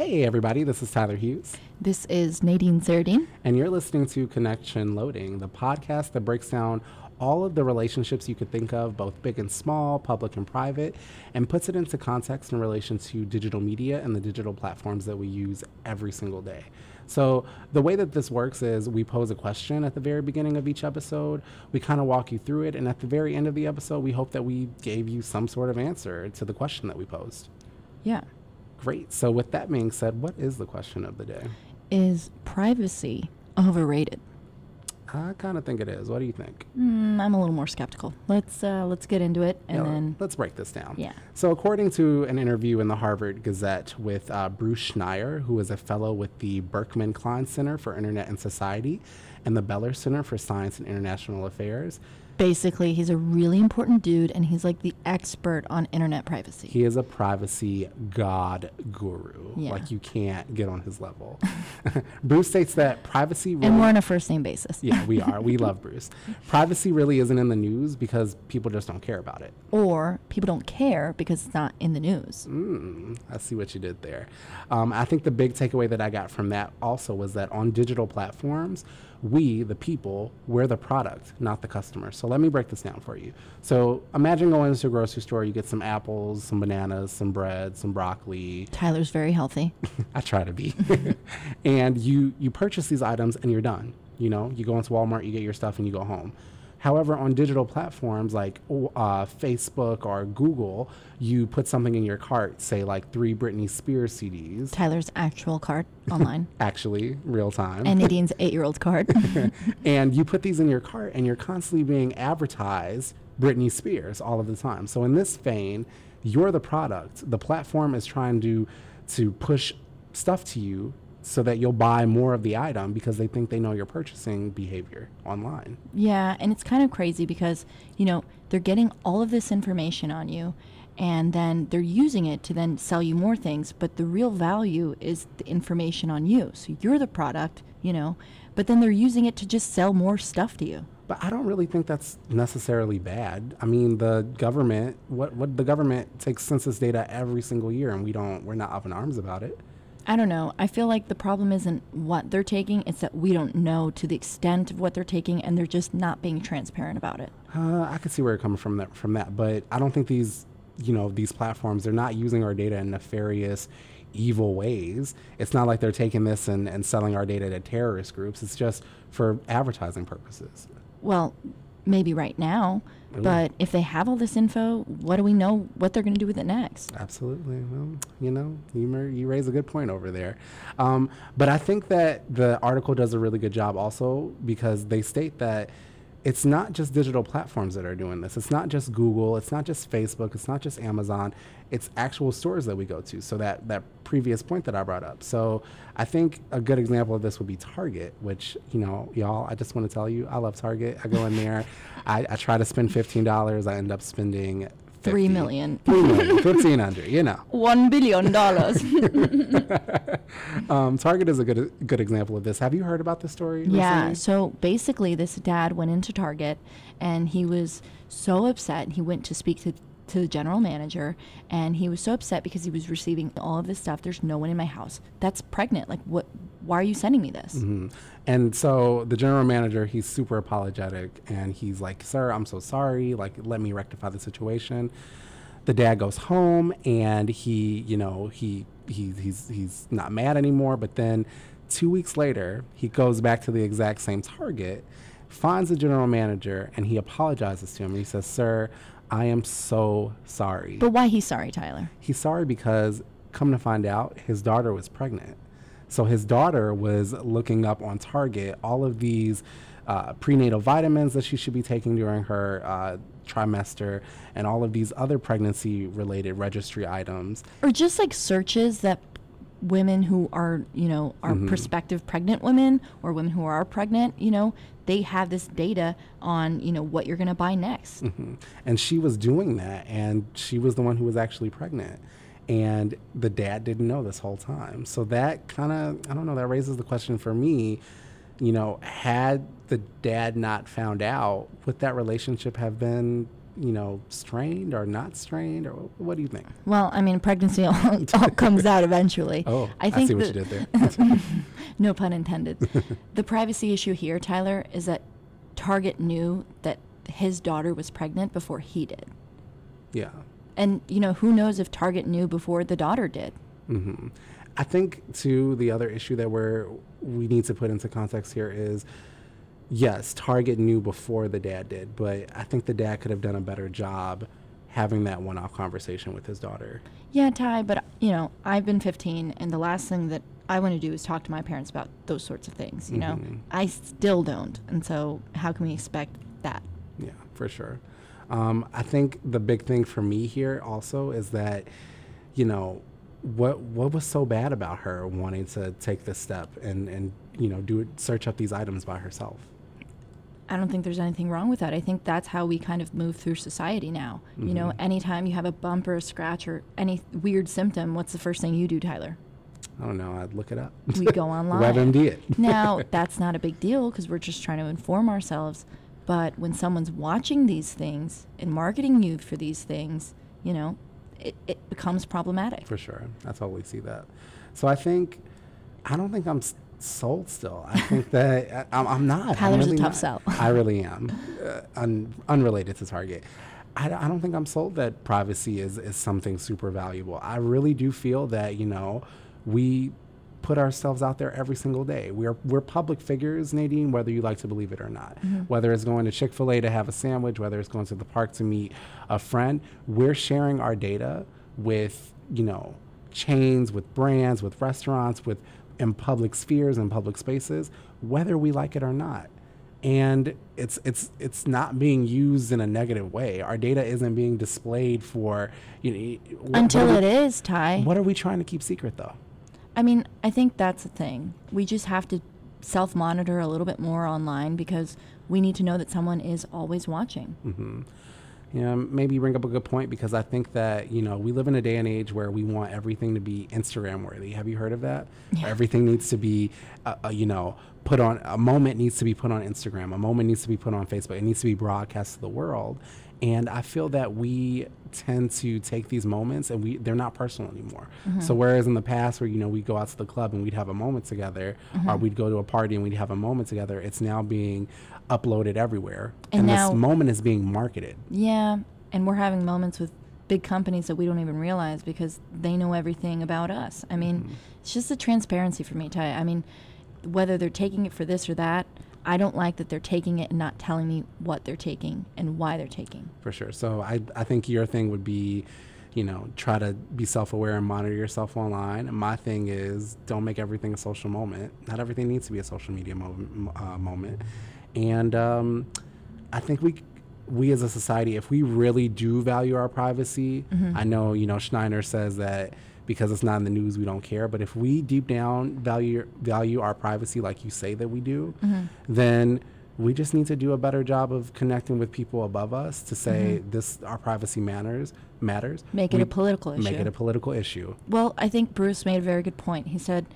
Hey, everybody, this is Tyler Hughes, This is Nadine Zerdine. and you're listening to Connection Loading, the podcast that breaks down all of the relationships you could think of, both big and small, public and private, and puts it into context in relation to digital media and the digital platforms that we use every single day. So, the way that this works is we pose a question at the very beginning of each episode, we kind of walk you through it, and at the very end of the episode, we hope that we gave you some sort of answer to the question that we posed. Yeah. Great. So, with that being said, what is the question of the day? Is privacy overrated? I kind of think it is. What do you think? Mm, I'm a little more skeptical. Let's uh, let's get into it and Yeah, then let's break this down. Yeah. So, according to an interview in the Harvard Gazette with uh, Bruce Schneier, who is a fellow with the Berkman Klein Center for Internet and Society and the Belfer Center for Science and International Affairs, basically he's a really important dude and he's like the expert on internet privacy. he is a privacy god guru. Yeah. Like, you can't get on his level. Bruce states that privacy. and we're on a first name basis. yeah, we are. We love Bruce. Privacy really isn't in the news because people just don't care about it. Or people don't care because it's not in the news. Mm, I see what you did there. Um, I think the big takeaway that I got from that also was that on digital platforms, we, the people, we're the product, not the customer. So let me break this down for you. So imagine going into a grocery store, you get some apples, some bananas, some bread, some broccoli. Tyler's very healthy. I try to be. and you you purchase these items and you're done. You know, you go into Walmart, you get your stuff, and you go home. However, on digital platforms like uh, Facebook or Google, you put something in your cart, say like three Britney Spears CDs, Tyler's actual card online actually real time, and Nadine's eight year old card. and you put these in your cart, and you're constantly being advertised Britney Spears all of the time. So in this vein, you're the product. The platform is trying to to push stuff to you so that you'll buy more of the item because they think they know your purchasing behavior online. Yeah, and it's kind of crazy because, you know, they're getting all of this information on you and then they're using it to then sell you more things, but the real value is the information on you. So you're the product, you know, but then they're using it to just sell more stuff to you. But I don't really think that's necessarily bad. I mean, the government, what what the government takes census data every single year and we don't we're not up in arms about it. I don't know. I feel like the problem isn't what they're taking, it's that we don't know to the extent of what they're taking and they're just not being transparent about it. Uh, I could see where you're coming from that from that, but I don't think these, you know, these platforms they're not using our data in nefarious, evil ways. It's not like they're taking this and, and selling our data to terrorist groups. It's just for advertising purposes. Well, maybe right now, but if they have all this info, what do we know what they're going to do with it next? Absolutely. Well, you know, you mer- you raise a good point over there. Um, but I think that the article does a really good job also because they state that it's not just digital platforms that are doing this. It's not just Google. It's not just Facebook. It's not just Amazon. It's actual stores that we go to. So that that previous point that I brought up. So I think a good example of this would be Target, which you know, y'all. I just want to tell you, I love Target. I go in there. I, I try to spend fifteen dollars. I end up spending. 50. Three million. Three million, 1500, you know. One billion dollars. Um, Target is a good good example of this. Have you heard about this story? yeah. recently? So basically, this dad went into Target and he was so upset. He went to speak to to the general manager and he was so upset because he was receiving all of this stuff. There's no one in my house that's pregnant. Like, what? Why are you sending me this? Mhm. And so the general manager, he's super apologetic, and he's like, "Sir, I'm so sorry. Like, let me rectify the situation." The dad goes home, and he, you know, he he he's he's not mad anymore. But then, two weeks later, he goes back to the exact same Target, finds the general manager, and he apologizes to him. And he says, "Sir, I am so sorry." But why he's sorry, Tyler? He's sorry because, come to find out, his daughter was pregnant. So his daughter was looking up on Target all of these uh, prenatal vitamins that she should be taking during her uh, trimester and all of these other pregnancy related registry items. or just like searches that women who are you know are prospective pregnant women or women who are pregnant you know they have this data on you know what you're going to buy next Mhm. And she was doing that, and she was the one who was actually pregnant. And the dad didn't know this whole time. So that kind of, I don't know, that raises the question for me, you know, had the dad not found out, would that relationship have been you know, strained or not strained, or what do you think? Well, I mean, pregnancy all, all comes out eventually. Oh, I, I think see what you did there. no pun intended. the privacy issue here, Tyler, is that Target knew that his daughter was pregnant before he did. yeah. And, you know, who knows if Target knew before the daughter did? hmm I think too the other issue that we're we need to put into context here is yes, Target knew before the dad did, but I think the dad could have done a better job having that one-off conversation with his daughter. Yeah, Ty, but, you know, I've been 15, and the last thing that I want to do is talk to my parents about those sorts of things, you know? Mhm. I still don't. And so, how can we expect that? Yeah, for sure. Um, I think the big thing for me here also is that, you know, what what was so bad about her wanting to take this step and and you know do it search up these items by herself. I don't think there's anything wrong with that. I think that's how we kind of move through society now. You know, Mhm. anytime you have a bump or a scratch or any weird symptom, what's the first thing you do, Tyler? I don't know. I'd look it up. We go online. WebMD it. now, that's not a big deal because we're just trying to inform ourselves. But when someone's watching these things and marketing you for these things, you know, it, it becomes problematic. For sure. I totally see that. So I think, I don't think I'm s- sold still. I think that I, I'm, I'm not. I'm Tyler's a really tough not. sell. I really am. Uh, un, unrelated to Target. I don't think I'm sold that privacy is, is something super valuable. I really do feel that, you know, we put ourselves out there every single day. We're, we're public figures, Nadine, whether you like to believe it or not. Whether it's going to Chick fil A to have a sandwich, whether it's going to the park to meet a friend, we're sharing our data with, you know, chains, with brands, with restaurants, with in public spheres and public spaces, whether we like it or not. And it's it's it's not being used in a negative way. Our data isn't being displayed for you know what- Until what we- is, Ty. What are we trying to keep secret though? I mean, I think that's the thing. We just have to self monitor a little bit more online because we need to know that someone is always watching. Mm-hmm. Hmm Yeah, maybe you bring up a good point because I think that you know we live in a day and age where we want everything to be Instagram worthy. Have you heard of that? Yeah. Everything needs to be, uh, uh, you know, put on. A moment needs to be put on Instagram. A moment needs to be put on Facebook. It needs to be broadcast to the world. And I feel that we tend to take these moments and we they're not personal anymore. Mm-hmm. So whereas in the past where you know we'd go out to the club and we'd have a moment together, Mm-hmm. or we'd go to a party and we'd have a moment together, it's now being uploaded everywhere, And now- this moment is being marketed. Yeah, and we're having moments with big companies that we don't even realize because they know everything about us. I mean, Mm-hmm. it's just the transparency for me, Ty. I mean, whether they're taking it for this or that, I don't like that they're taking it and not telling me what they're taking and why they're taking. for sure. So I, I think your thing would be, you know, try to be self-aware and monitor yourself online. And my thing is, don't make everything a social moment. Not everything needs to be a social media mo- uh, moment. And um, I think we, we as a society, if we really do value our privacy, I know, you know, Schneier says that because it's not in the news, we don't care. But if we deep down value value our privacy like you say that we do, then we just need to do a better job of connecting with people above us to say this our privacy matters matters. Make it We- a political issue. Make it a political issue. Well, I think Bruce made a very good point. He said,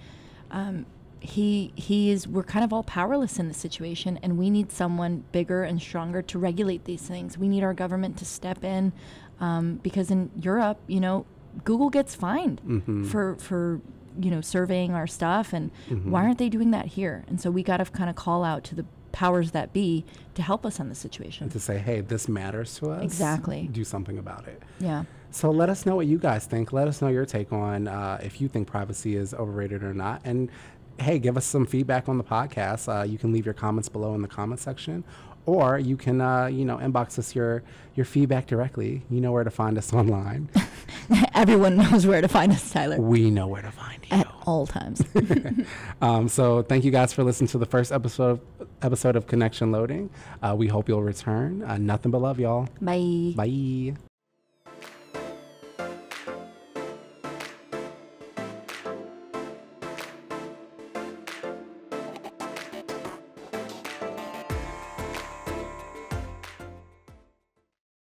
um, he he is we're kind of all powerless in this situation, and we need someone bigger and stronger to regulate these things. We need our government to step in, um, because in Europe, you know, Google gets fined Mhm. for for you know surveying our stuff, and Mm-hmm. why aren't they doing that here? And so we got to kind of call out to the powers that be to help us on the situation. And to say, hey, this matters to us. Exactly. Do something about it. Yeah. So let us know what you guys think. Let us know your take on uh, if you think privacy is overrated or not. And hey, give us some feedback on the podcast. Uh, you can leave your comments below in the comment section, or you can uh, you know inbox us your your feedback directly. You know where to find us online. Everyone knows where to find us, Tyler, we know where to find you. at all times. Um, so thank you guys for listening to the first episode of, episode of Connection Loading. Uh, we hope you'll return. Uh, nothing but love, y'all. Bye. Bye.